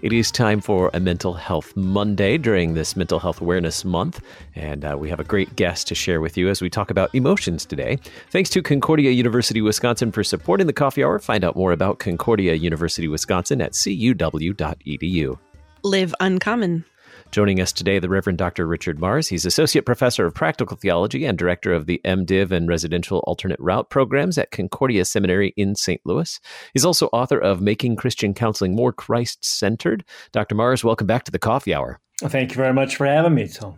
It is time for a Mental Health Monday during this Mental Health Awareness Month. And uh, we have a great guest to share with you as we talk about emotions today. Thanks to Concordia University Wisconsin for supporting the Coffee Hour. Find out more about Concordia University Wisconsin at cuw.edu. Live uncommon. Joining us today, the Reverend Dr. Richard Marrs. He's Associate Professor of Practical Theology and Director of the MDiv and Residential Alternate Route programs at Concordia Seminary in St. Louis. He's also author of Making Christian Counseling More Christ Centered. Dr. Marrs, welcome back to the Coffee Hour. Thank you very much for having me, Tom.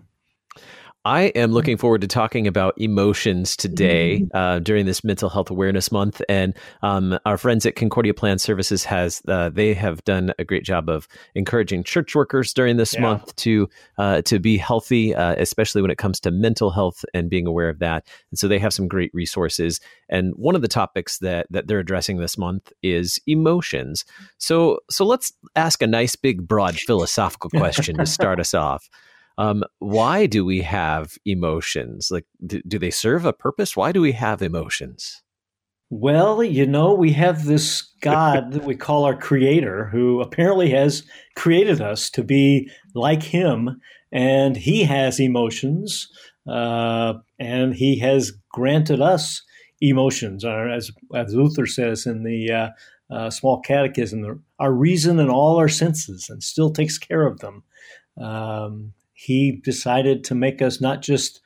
I am looking forward to talking about emotions today mm-hmm. uh, during this Mental Health Awareness Month, and um, our friends at Concordia Plan Services has uh, they have done a great job of encouraging church workers during this yeah. month to uh, to be healthy, uh, especially when it comes to mental health and being aware of that. And so they have some great resources. And one of the topics that that they're addressing this month is emotions. So so let's ask a nice big broad philosophical question to start us off. Um, why do we have emotions? Like, do, do they serve a purpose? Why do we have emotions? Well, you know, we have this God that we call our creator who apparently has created us to be like him, and he has emotions, uh, and he has granted us emotions. Or as, as Luther says in the uh, uh, Small Catechism, our reason and all our senses, and still takes care of them. Um, he decided to make us not just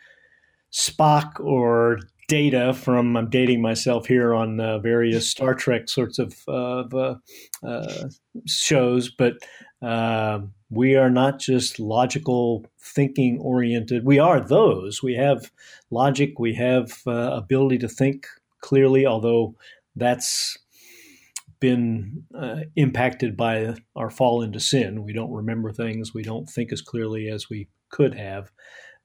Spock or data from I'm dating myself here on uh, various Star Trek sorts of uh, uh, shows, but um, we are not just logical thinking oriented. We are those. We have logic. We have uh, ability to think clearly, although that's been uh, impacted by our fall into sin. We don't remember things. We don't think as clearly as we could have.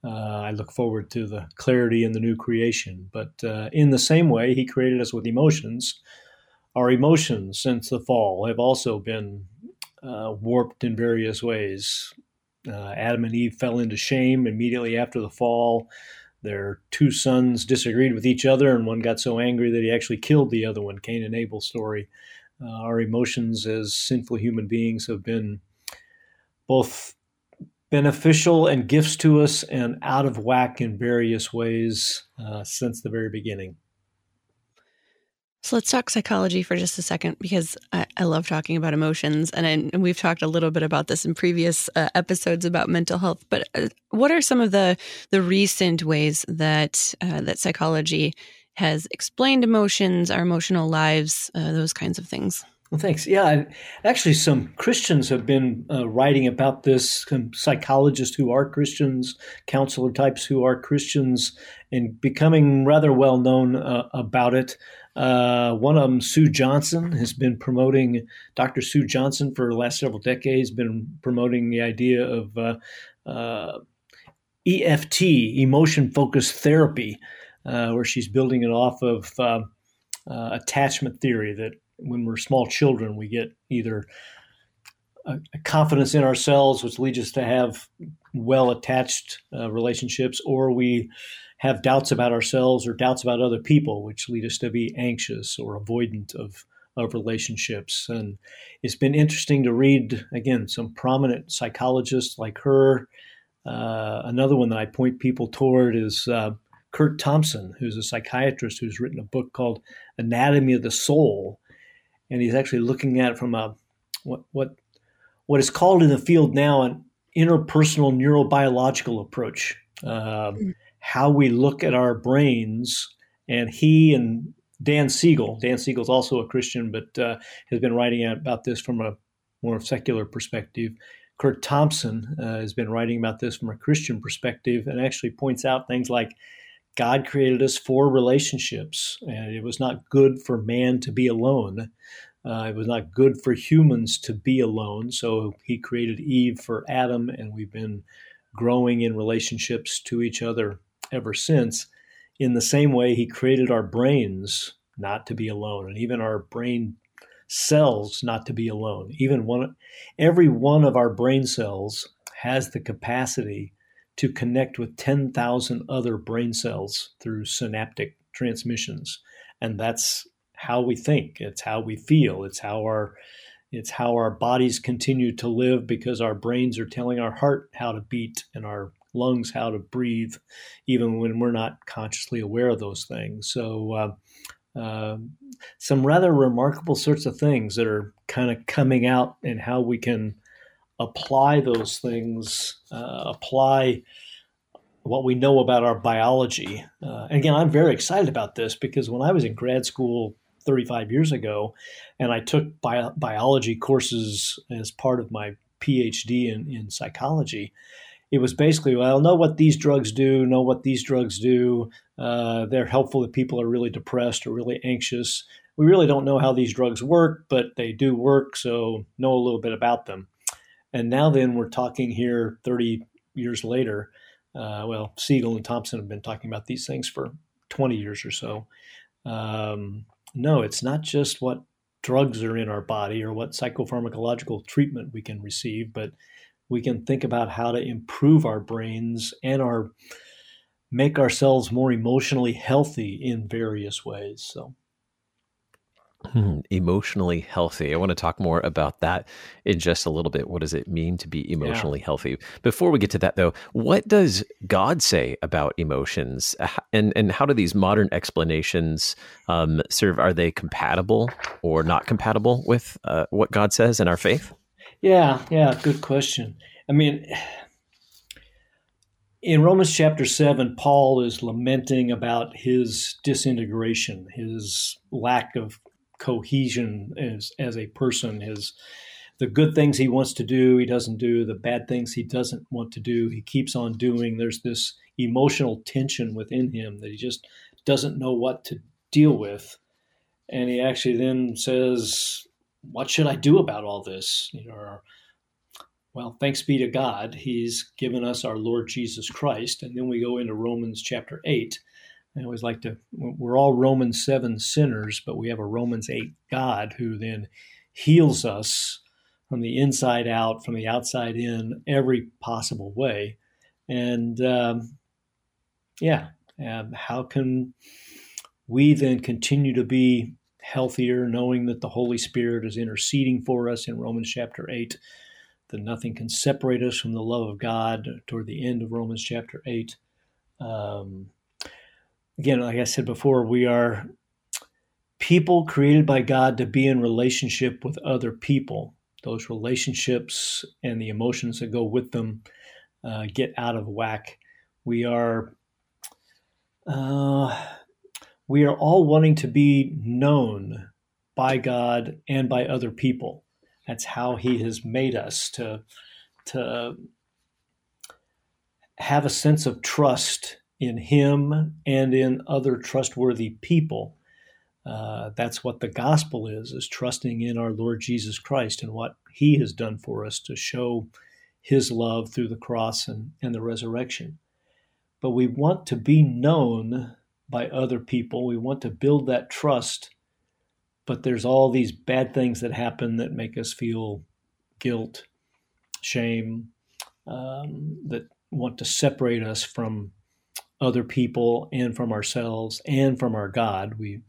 Uh, I look forward to the clarity in the new creation. But uh, in the same way, He created us with emotions. Our emotions since the fall have also been uh, warped in various ways. Uh, Adam and Eve fell into shame immediately after the fall. Their two sons disagreed with each other, and one got so angry that he actually killed the other one. Cain and Abel story. Uh, our emotions as sinful human beings have been both beneficial and gifts to us and out of whack in various ways uh, since the very beginning. So let's talk psychology for just a second because I, I love talking about emotions, and, I, and, we've talked a little bit about this in previous uh, episodes about mental health. But uh, what are some of the the recent ways that uh, that psychology has explained emotions, our emotional lives, uh, those kinds of things. Well, thanks. Yeah, actually, some Christians have been uh, writing about this. Some psychologists who are Christians, counselor types who are Christians, and becoming rather well known uh, about it. Uh, one of them, Sue Johnson, has been promoting. Dr. Sue Johnson for the last several decades been promoting the idea of uh, uh, EFT, emotion focused therapy uh, where she's building it off of uh, uh, attachment theory that when we're small children, we get either a, a confidence in ourselves, which leads us to have well attached uh, relationships, or we have doubts about ourselves or doubts about other people, which lead us to be anxious or avoidant of of relationships. And it's been interesting to read, again, some prominent psychologists like her. Uh, another one that I point people toward is uh, Curt Thompson, who's a psychiatrist who's written a book called Anatomy of the Soul, and he's actually looking at it from a what what what is called in the field now an interpersonal neurobiological approach. Um, how we look at our brains, and he and Dan Siegel. Dan Siegel is also a Christian, but uh, has been writing about this from a more secular perspective. Curt Thompson uh, has been writing about this from a Christian perspective and actually points out things like God created us for relationships, and it was not good for man to be alone. Uh, it was not good for humans to be alone. So he created Eve for Adam, and we've been growing in relationships to each other ever since. In the same way, he created our brains not to be alone, and even our brain cells not to be alone. Even one, every one of our brain cells has the capacity to connect with 10,000 other brain cells through synaptic transmissions. And that's how we think, it's how we feel, it's how our it's how our bodies continue to live because our brains are telling our heart how to beat and our lungs how to breathe, even when we're not consciously aware of those things. So, uh, uh, some rather remarkable sorts of things that are kind of coming out and how we can apply those things, uh, apply what we know about our biology. Uh, again, I'm very excited about this because when I was in grad school 35 years ago, and I took bio- biology courses as part of my PhD in, in psychology, it was basically, well, know what these drugs do, know what these drugs do. Uh, they're helpful if people are really depressed or really anxious. We really don't know how these drugs work, but they do work, so know a little bit about them. And now, then, we're talking here 30 years later. Uh, well, Siegel and Thompson have been talking about these things for 20 years or so. Um, no, it's not just what drugs are in our body or what psychopharmacological treatment we can receive, but we can think about how to improve our brains and our make ourselves more emotionally healthy in various ways. So emotionally healthy. I want to talk more about that in just a little bit. What does it mean to be emotionally yeah. healthy? Before we get to that, though, what does God say about emotions, and and how do these modern explanations um, serve? Are they compatible or not compatible with uh, what God says in our faith? Yeah, yeah, good question. I mean. In Romans chapter 7, Paul is lamenting about his disintegration, his lack of cohesion as as a person. His the good things he wants to do, he doesn't do. The bad things he doesn't want to do, he keeps on doing. There's this emotional tension within him that he just doesn't know what to deal with. And he actually then says, What should I do about all this? You know, or, well, thanks be to God, He's given us our Lord Jesus Christ. And then we go into Romans chapter 8, I always like to, we're all Romans 7 sinners, but we have a Romans 8 God who then heals us from the inside out, from the outside in, every possible way. And um, yeah, um, how can we then continue to be healthier, knowing that the Holy Spirit is interceding for us in Romans chapter 8, that nothing can separate us from the love of God toward the end of Romans chapter 8. Um, again, like I said before, we are people created by God to be in relationship with other people. Those relationships and the emotions that go with them uh, get out of whack. We are uh, we are all wanting to be known by God and by other people. That's how He has made us to to have a sense of trust in him and in other trustworthy people. Uh, that's what the gospel is, is trusting in our Lord Jesus Christ and what he has done for us to show his love through the cross and, and the resurrection. But we want to be known by other people. We want to build that trust, but there's all these bad things that happen that make us feel guilt, shame, um, that want to separate us from other people and from ourselves and from our God. We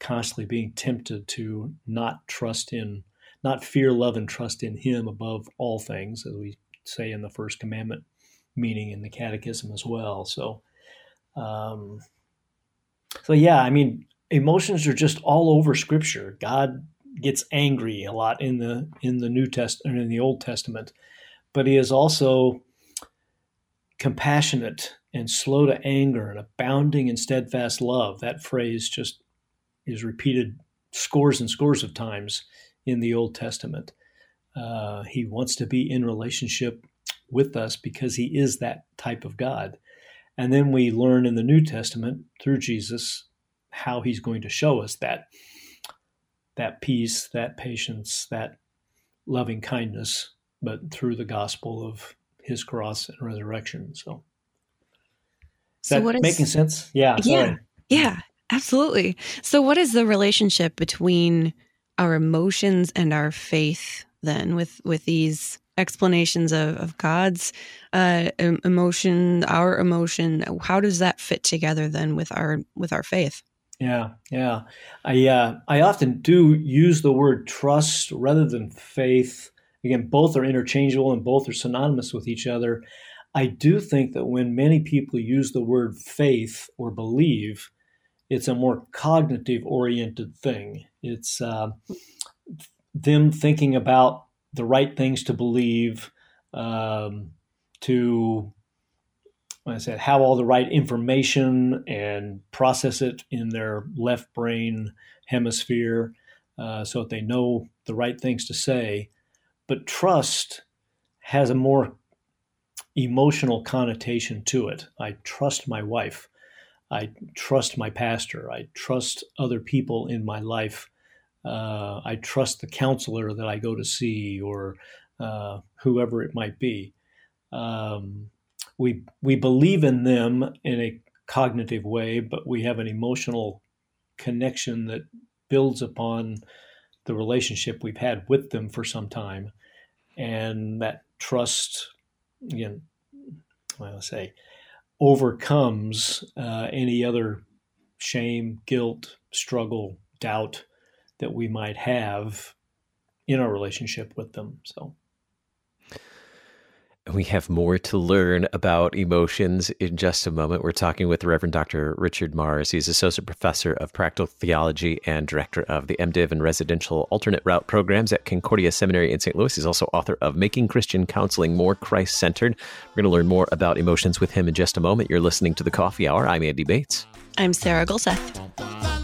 constantly being tempted to not trust in, not fear, love, and trust in Him above all things, as we say in the first commandment, meaning in the Catechism as well. So, um, so yeah, I mean, emotions are just all over Scripture. God gets angry a lot in the in the New Testament in the Old Testament, but He is also compassionate and slow to anger and abounding in steadfast love. That phrase just is repeated scores and scores of times in the Old Testament. Uh, he wants to be in relationship with us because he is that type of God. And then we learn in the New Testament through Jesus how he's going to show us that that peace, that patience, that loving kindness, but through the gospel of his cross and resurrection. So so that is, making sense? Yeah. Yeah. Yeah. Absolutely. So, what is the relationship between our emotions and our faith then with with these explanations of, of God's uh, emotion, our emotion? How does that fit together then with our with our faith? Yeah, yeah. I uh, I often do use the word trust rather than faith. Again, both are interchangeable and both are synonymous with each other. I do think that when many people use the word faith or believe, it's a more cognitive oriented thing. It's uh, them thinking about the right things to believe, um, to like I said, have all the right information and process it in their left brain hemisphere uh, so that they know the right things to say. But trust has a more emotional connotation to it. I trust my wife. I trust my pastor. I trust other people in my life. Uh, I trust the counselor that I go to see or uh, whoever it might be. Um, we we believe in them in a cognitive way, but we have an emotional connection that builds upon the relationship we've had with them for some time, and that trust, again, I'll say, overcomes uh, any other shame, guilt, struggle, doubt that we might have in our relationship with them. So. We have more to learn about emotions in just a moment. We're talking with Reverend Dr. Richard Marrs. He's Associate Professor of Practical Theology and Director of the MDiv and Residential Alternate Route programs at Concordia Seminary in St. Louis. He's also author of Making Christian Counseling More Christ Centered. We're going to learn more about emotions with him in just a moment. You're listening to the Coffee Hour. I'm Andy Bates. I'm Sarah Gulseth.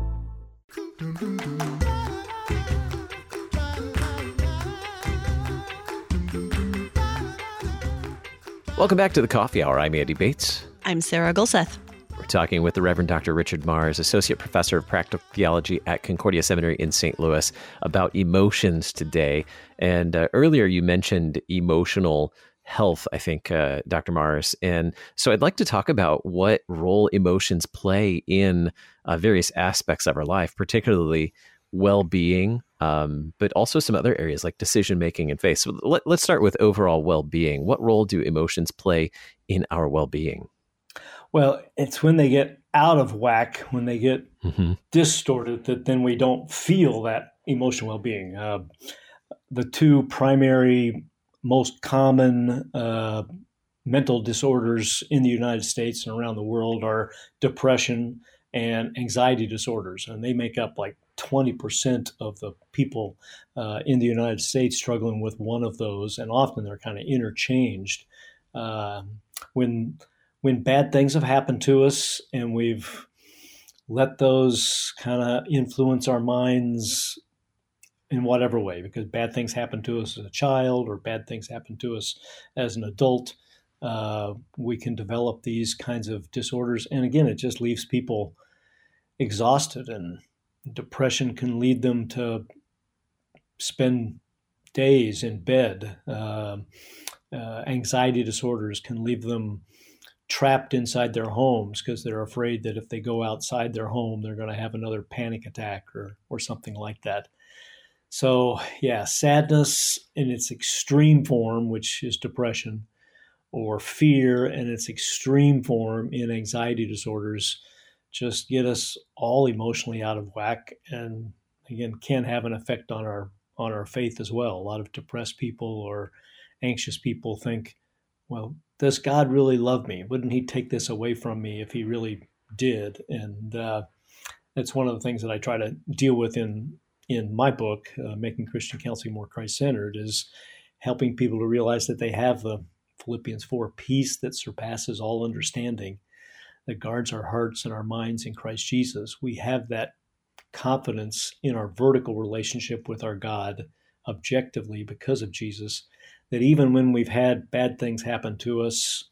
Welcome back to the Coffee Hour. I'm Andy Bates. I'm Sarah Gulseth. We're talking with the Reverend Dr. Richard Marrs, Associate Professor of Practical Theology at Concordia Seminary in St. Louis, about emotions today. And uh, earlier you mentioned emotional health, I think, uh, Dr. Marrs. And so I'd like to talk about what role emotions play in uh, various aspects of our life, particularly well being, um, but also some other areas like decision making and faith. So let, us start with overall well being. What role do emotions play in our well being? Well, it's when they get out of whack, when they get mm-hmm. distorted, that then we don't feel that emotional well being. Uh, the two primary, most common uh, mental disorders in the United States and around the world are depression and anxiety disorders, and they make up like 20% of the people uh, in the United States struggling with one of those, and often they're kind of interchanged. Uh, when when bad things have happened to us, and we've let those kind of influence our minds in whatever way, because bad things happen to us as a child, or bad things happen to us as an adult. Uh, we can develop these kinds of disorders. And again, it just leaves people exhausted, and depression can lead them to spend days in bed. Uh, uh, anxiety disorders can leave them trapped inside their homes because they're afraid that if they go outside their home, they're going to have another panic attack or, or something like that. So, yeah, sadness in its extreme form, which is depression, or fear in its extreme form in anxiety disorders, just get us all emotionally out of whack and again can have an effect on our on our faith as well. A lot of depressed people or anxious people think, well, does God really love me? Wouldn't He take this away from me if He really did? And uh, That's one of the things that I try to deal with in in my book, uh, making Christian counseling more Christ centered, is helping people to realize that they have the Philippians four peace that surpasses all understanding, that guards our hearts and our minds in Christ Jesus. We have that confidence in our vertical relationship with our God objectively because of Jesus that even when we've had bad things happen to us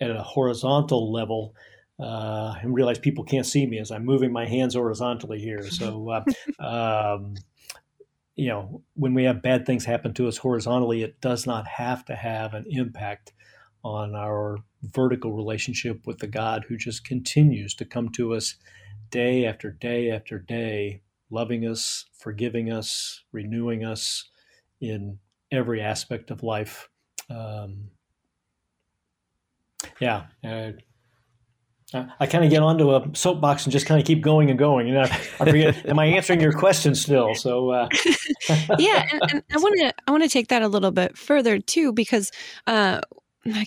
at a horizontal level, uh, and realize people can't see me as I'm moving my hands horizontally here. So, uh, um, you know, when we have bad things happen to us horizontally, it does not have to have an impact on our vertical relationship with the God who just continues to come to us day after day after day, loving us, forgiving us, renewing us in every aspect of life. Um, yeah. Uh, I kind of get onto a soapbox and just kind of keep going and going. You know, I forget, am I answering your question still? So, uh. yeah, and, and I want to I want to take that a little bit further too, because uh,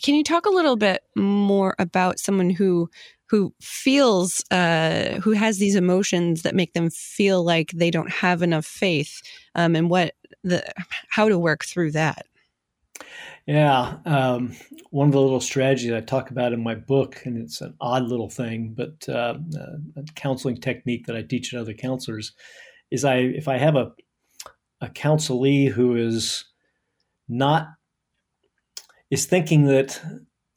can you talk a little bit more about someone who who feels uh, who has these emotions that make them feel like they don't have enough faith, um, and what the how to work through that? Yeah, um, one of the little strategies I talk about in my book, and it's an odd little thing, but uh, a counseling technique that I teach to other counselors is I if I have a a counselee who is not is thinking that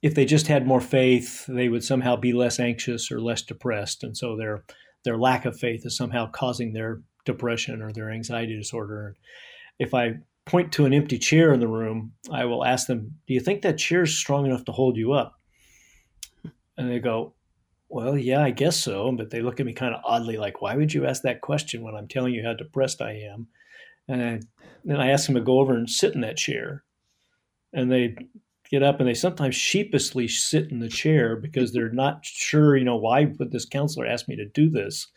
if they just had more faith, they would somehow be less anxious or less depressed, and so their their lack of faith is somehow causing their depression or their anxiety disorder. If I point to an empty chair in the room, I will ask them, Do you think that chair is strong enough to hold you up? And they go, Well, yeah, I guess so. But they look at me kind of oddly, like, Why would you ask that question when I'm telling you how depressed I am? And then I ask them to go over and sit in that chair. And they get up and they sometimes sheepishly sit in the chair because they're not sure, you know, why would this counselor ask me to do this?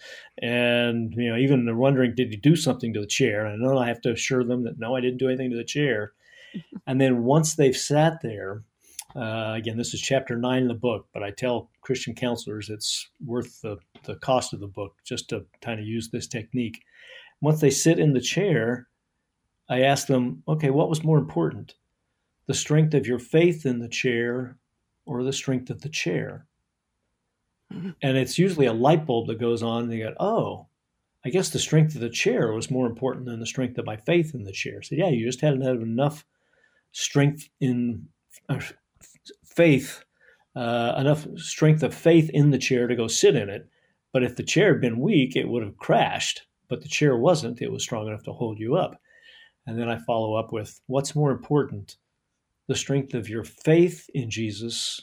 And, you know, even they're wondering, did he do something to the chair? And then I have to assure them that no, I didn't do anything to the chair. and then once they've sat there, uh, again, this is chapter nine in the book, but I tell Christian counselors it's worth the, the cost of the book just to kind of use this technique. Once they sit in the chair, I ask them, okay, what was more important? The strength of your faith in the chair or the strength of the chair. Mm-hmm. And it's usually a light bulb that goes on, and you go, oh, I guess the strength of the chair was more important than the strength of my faith in the chair. So, yeah, you just hadn't had enough strength in uh, faith, uh, enough strength of faith in the chair to go sit in it. But if the chair had been weak, it would have crashed. But the chair wasn't, it was strong enough to hold you up. And then I follow up with what's more important, the strength of your faith in Jesus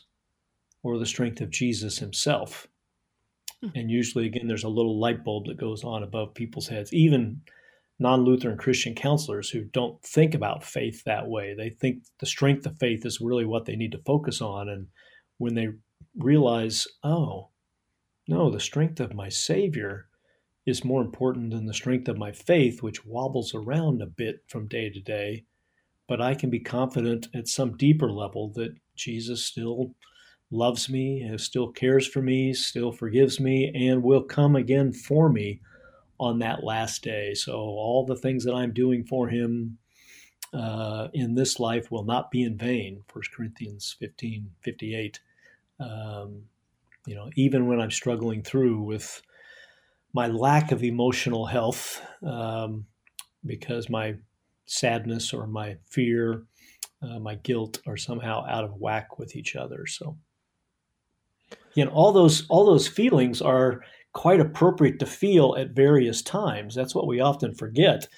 or the strength of Jesus himself. Hmm. And usually, again, there's a little light bulb that goes on above people's heads. Even non Lutheran Christian counselors who don't think about faith that way, they think the strength of faith is really what they need to focus on. And when they realize, oh, no, the strength of my Savior is more important than the strength of my faith, which wobbles around a bit from day to day, but I can be confident at some deeper level that Jesus still loves me, still cares for me, still forgives me, and will come again for me on that last day. So all the things that I'm doing for him uh, in this life will not be in vain. 1 Corinthians 15, 58. Um, you know, even when I'm struggling through with my lack of emotional health, um, because my sadness or my fear, uh, my guilt are somehow out of whack with each other. So, you know, all those all those feelings are quite appropriate to feel at various times. That's what we often forget.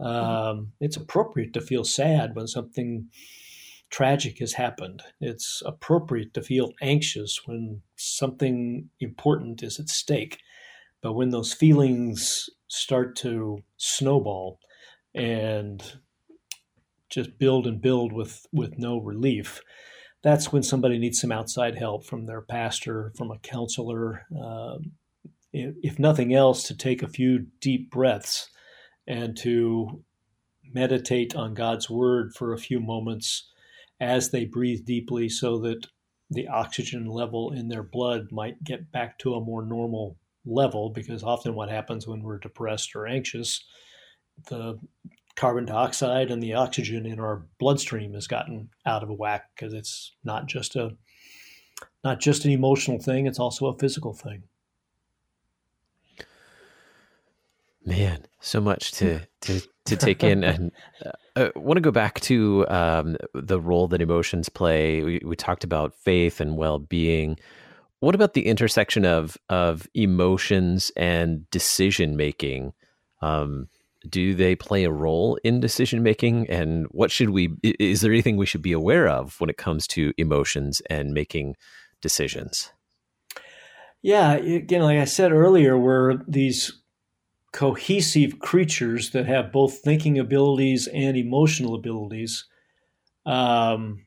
Um, it's appropriate to feel sad when something tragic has happened. It's appropriate to feel anxious when something important is at stake. But when those feelings start to snowball, and just build and build with with no relief that's when somebody needs some outside help from their pastor from a counselor uh, if nothing else to take a few deep breaths and to meditate on god's word for a few moments as they breathe deeply so that the oxygen level in their blood might get back to a more normal level because often what happens when we're depressed or anxious, the carbon dioxide and the oxygen in our bloodstream has gotten out of whack because it's not just a not just an emotional thing; it's also a physical thing. Man, so much to to to take in, and uh, I want to go back to um, the role that emotions play. We, we talked about faith and well being. What about the intersection of of emotions and decision making? Um, do they play a role in decision making? And what should we? Is there anything we should be aware of when it comes to emotions and making decisions? Yeah, again, like I said earlier, we're these cohesive creatures that have both thinking abilities and emotional abilities. Um,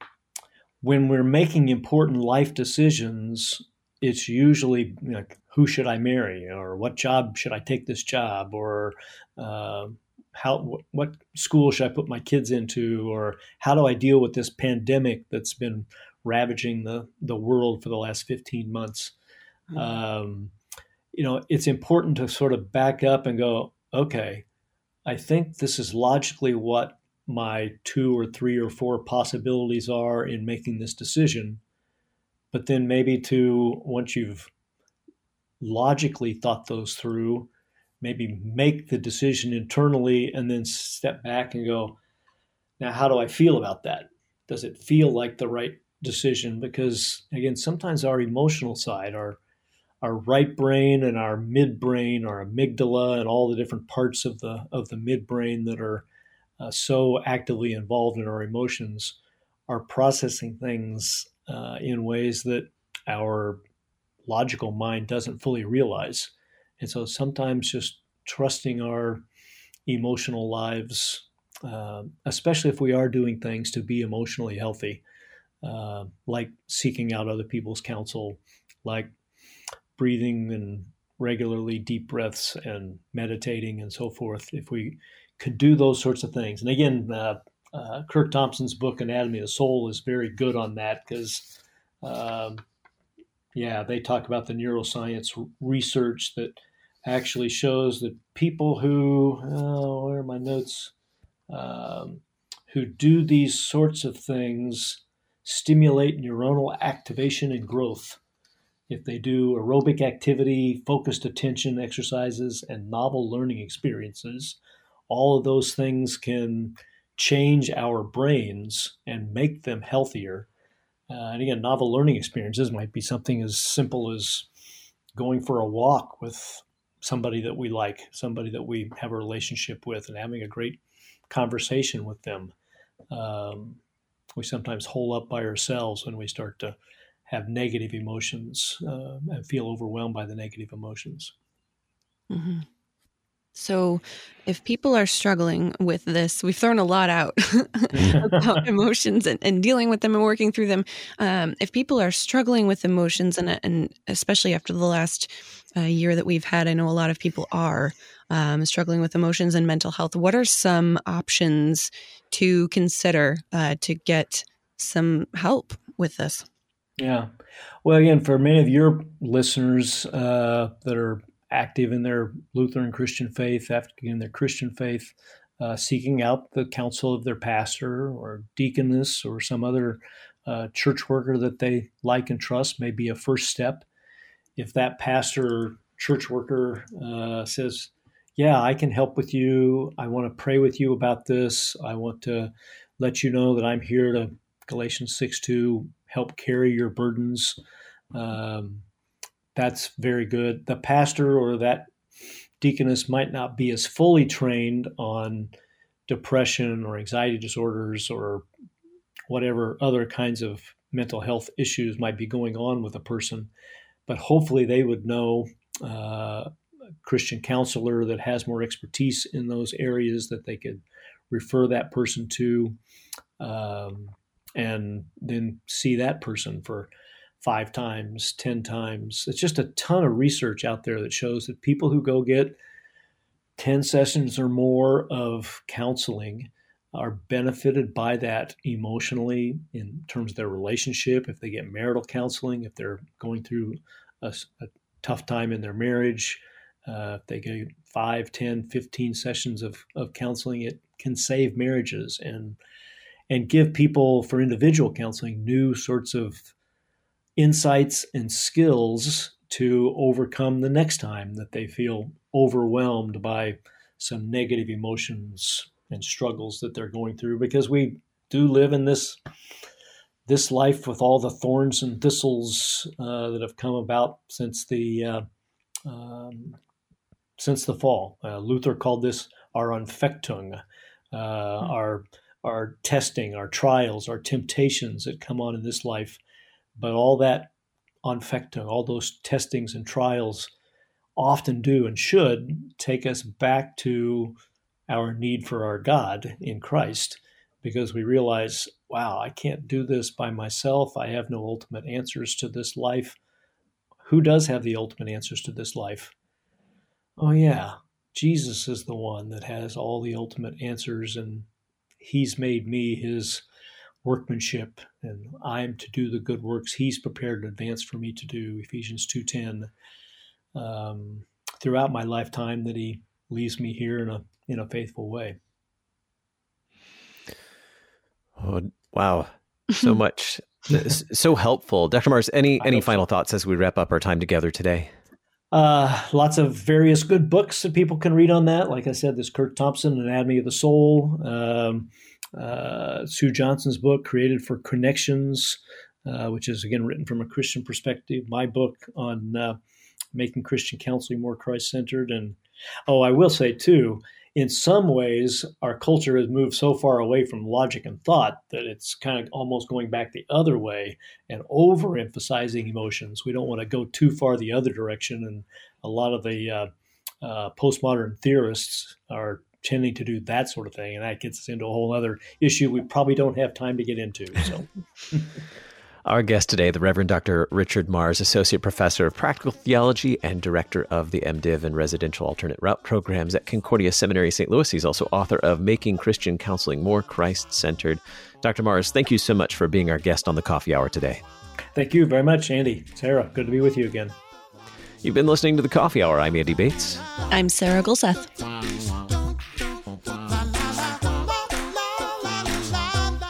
when we're making important life decisions, it's usually you know, who should I marry, or what job should I take this job, or uh, how what school should I put my kids into, or how do I deal with this pandemic that's been ravaging the the world for the last 15 months. Mm-hmm. Um, you know, it's important to sort of back up and go, okay, I think this is logically what my two or three or four possibilities are in making this decision. But then maybe to once you've logically thought those through, maybe make the decision internally and then step back and go, now, how do I feel about that? Does it feel like the right decision? Because again, sometimes our emotional side, our our right brain and our midbrain, our amygdala, and all the different parts of the of the midbrain that are uh, so actively involved in our emotions, are processing things uh, in ways that our logical mind doesn't fully realize. And so sometimes just trusting our emotional lives, uh, especially if we are doing things to be emotionally healthy, uh, like seeking out other people's counsel, like breathing and regularly deep breaths and meditating and so forth. If we could do those sorts of things, and again, uh, uh, Curt Thompson's book Anatomy of the Soul is very good on that because um, yeah, they talk about the neuroscience research that actually shows that people who, oh, where are my notes, um, who do these sorts of things stimulate neuronal activation and growth. If they do aerobic activity, focused attention exercises, and novel learning experiences, all of those things can change our brains and make them healthier uh, and again, novel learning experiences might be something as simple as going for a walk with somebody that we like, somebody that we have a relationship with, and having a great conversation with them. Um, we sometimes hole up by ourselves when we start to have negative emotions uh, and feel overwhelmed by the negative emotions. Mm-hmm. So, if people are struggling with this, we've thrown a lot out about emotions and, and, dealing with them and working through them. Um, if people are struggling with emotions, and, and especially after the last uh, year that we've had, I know a lot of people are um, struggling with emotions and mental health. What are some options to consider uh, to get some help with this? Yeah. Well, again, for many of your listeners uh, that are active in their Lutheran Christian faith, active in their Christian faith, uh, seeking out the counsel of their pastor or deaconess or some other uh, church worker that they like and trust may be a first step. If that pastor or church worker uh, says, Yeah, I can help with you. I want to pray with you about this. I want to let you know that I'm here to, Galatians 6 2, help carry your burdens. Um, that's very good. The pastor or that deaconess might not be as fully trained on depression or anxiety disorders or whatever other kinds of mental health issues might be going on with a person, but hopefully they would know uh, a Christian counselor that has more expertise in those areas that they could refer that person to, um, and then see that person for five times, 10 times. It's just a ton of research out there that shows that people who go get 10 sessions or more of counseling are benefited by that emotionally in terms of their relationship. If they get marital counseling, if they're going through a, a tough time in their marriage. Uh, if they get 5, 10, 15 sessions of, of counseling, it can save marriages and and give people for individual counseling new sorts of insights and skills to overcome the next time that they feel overwhelmed by some negative emotions and struggles that they're going through because we do live in this this life with all the thorns and thistles uh, that have come about since the uh, um, since the fall. Uh, Luther called this our Anfechtung, uh, mm-hmm. our our testing, our trials, our temptations that come on in this life. But all that Anfechtung, all those testings and trials, often do and should take us back to our need for our God in Christ because we realize, wow, I can't do this by myself. I have no ultimate answers to this life. Who does have the ultimate answers to this life? Oh, yeah, Jesus is the one that has all the ultimate answers, and He's made me His workmanship, and I'm to do the good works He's prepared in advance for me to do. Ephesians two ten. Um, throughout my lifetime, that He leaves me here in a in a faithful way. Oh, wow. So much. so helpful. Dr. Marrs any, any final thoughts as we wrap up our time together today? Uh, lots of various good books that people can read on that. Like I said, this Curt Thompson, Anatomy of the Soul, um, uh, Sue Johnson's book, Created for Connections, uh, which is again written from a Christian perspective. My book on uh, making Christian counseling more Christ centered. And oh, I will say too, in some ways, our culture has moved so far away from logic and thought that it's kind of almost going back the other way and overemphasizing emotions. We don't want to go too far the other direction. And a lot of the uh, uh, postmodern theorists are tending to do that sort of thing. And that gets us into a whole other issue we probably don't have time to get into. So. Our guest today, the Reverend Dr. Richard Marrs, Associate Professor of Practical Theology and Director of the MDiv and Residential Alternate Route programs at Concordia Seminary St. Louis. He's also author of Making Christian Counseling More Christ Centered. Dr. Marrs, thank you so much for being our guest on the Coffee Hour today. Thank you very much, Andy. Sarah, good to be with you again. You've been listening to the Coffee Hour. I'm Andy Bates. I'm Sarah Gulseth.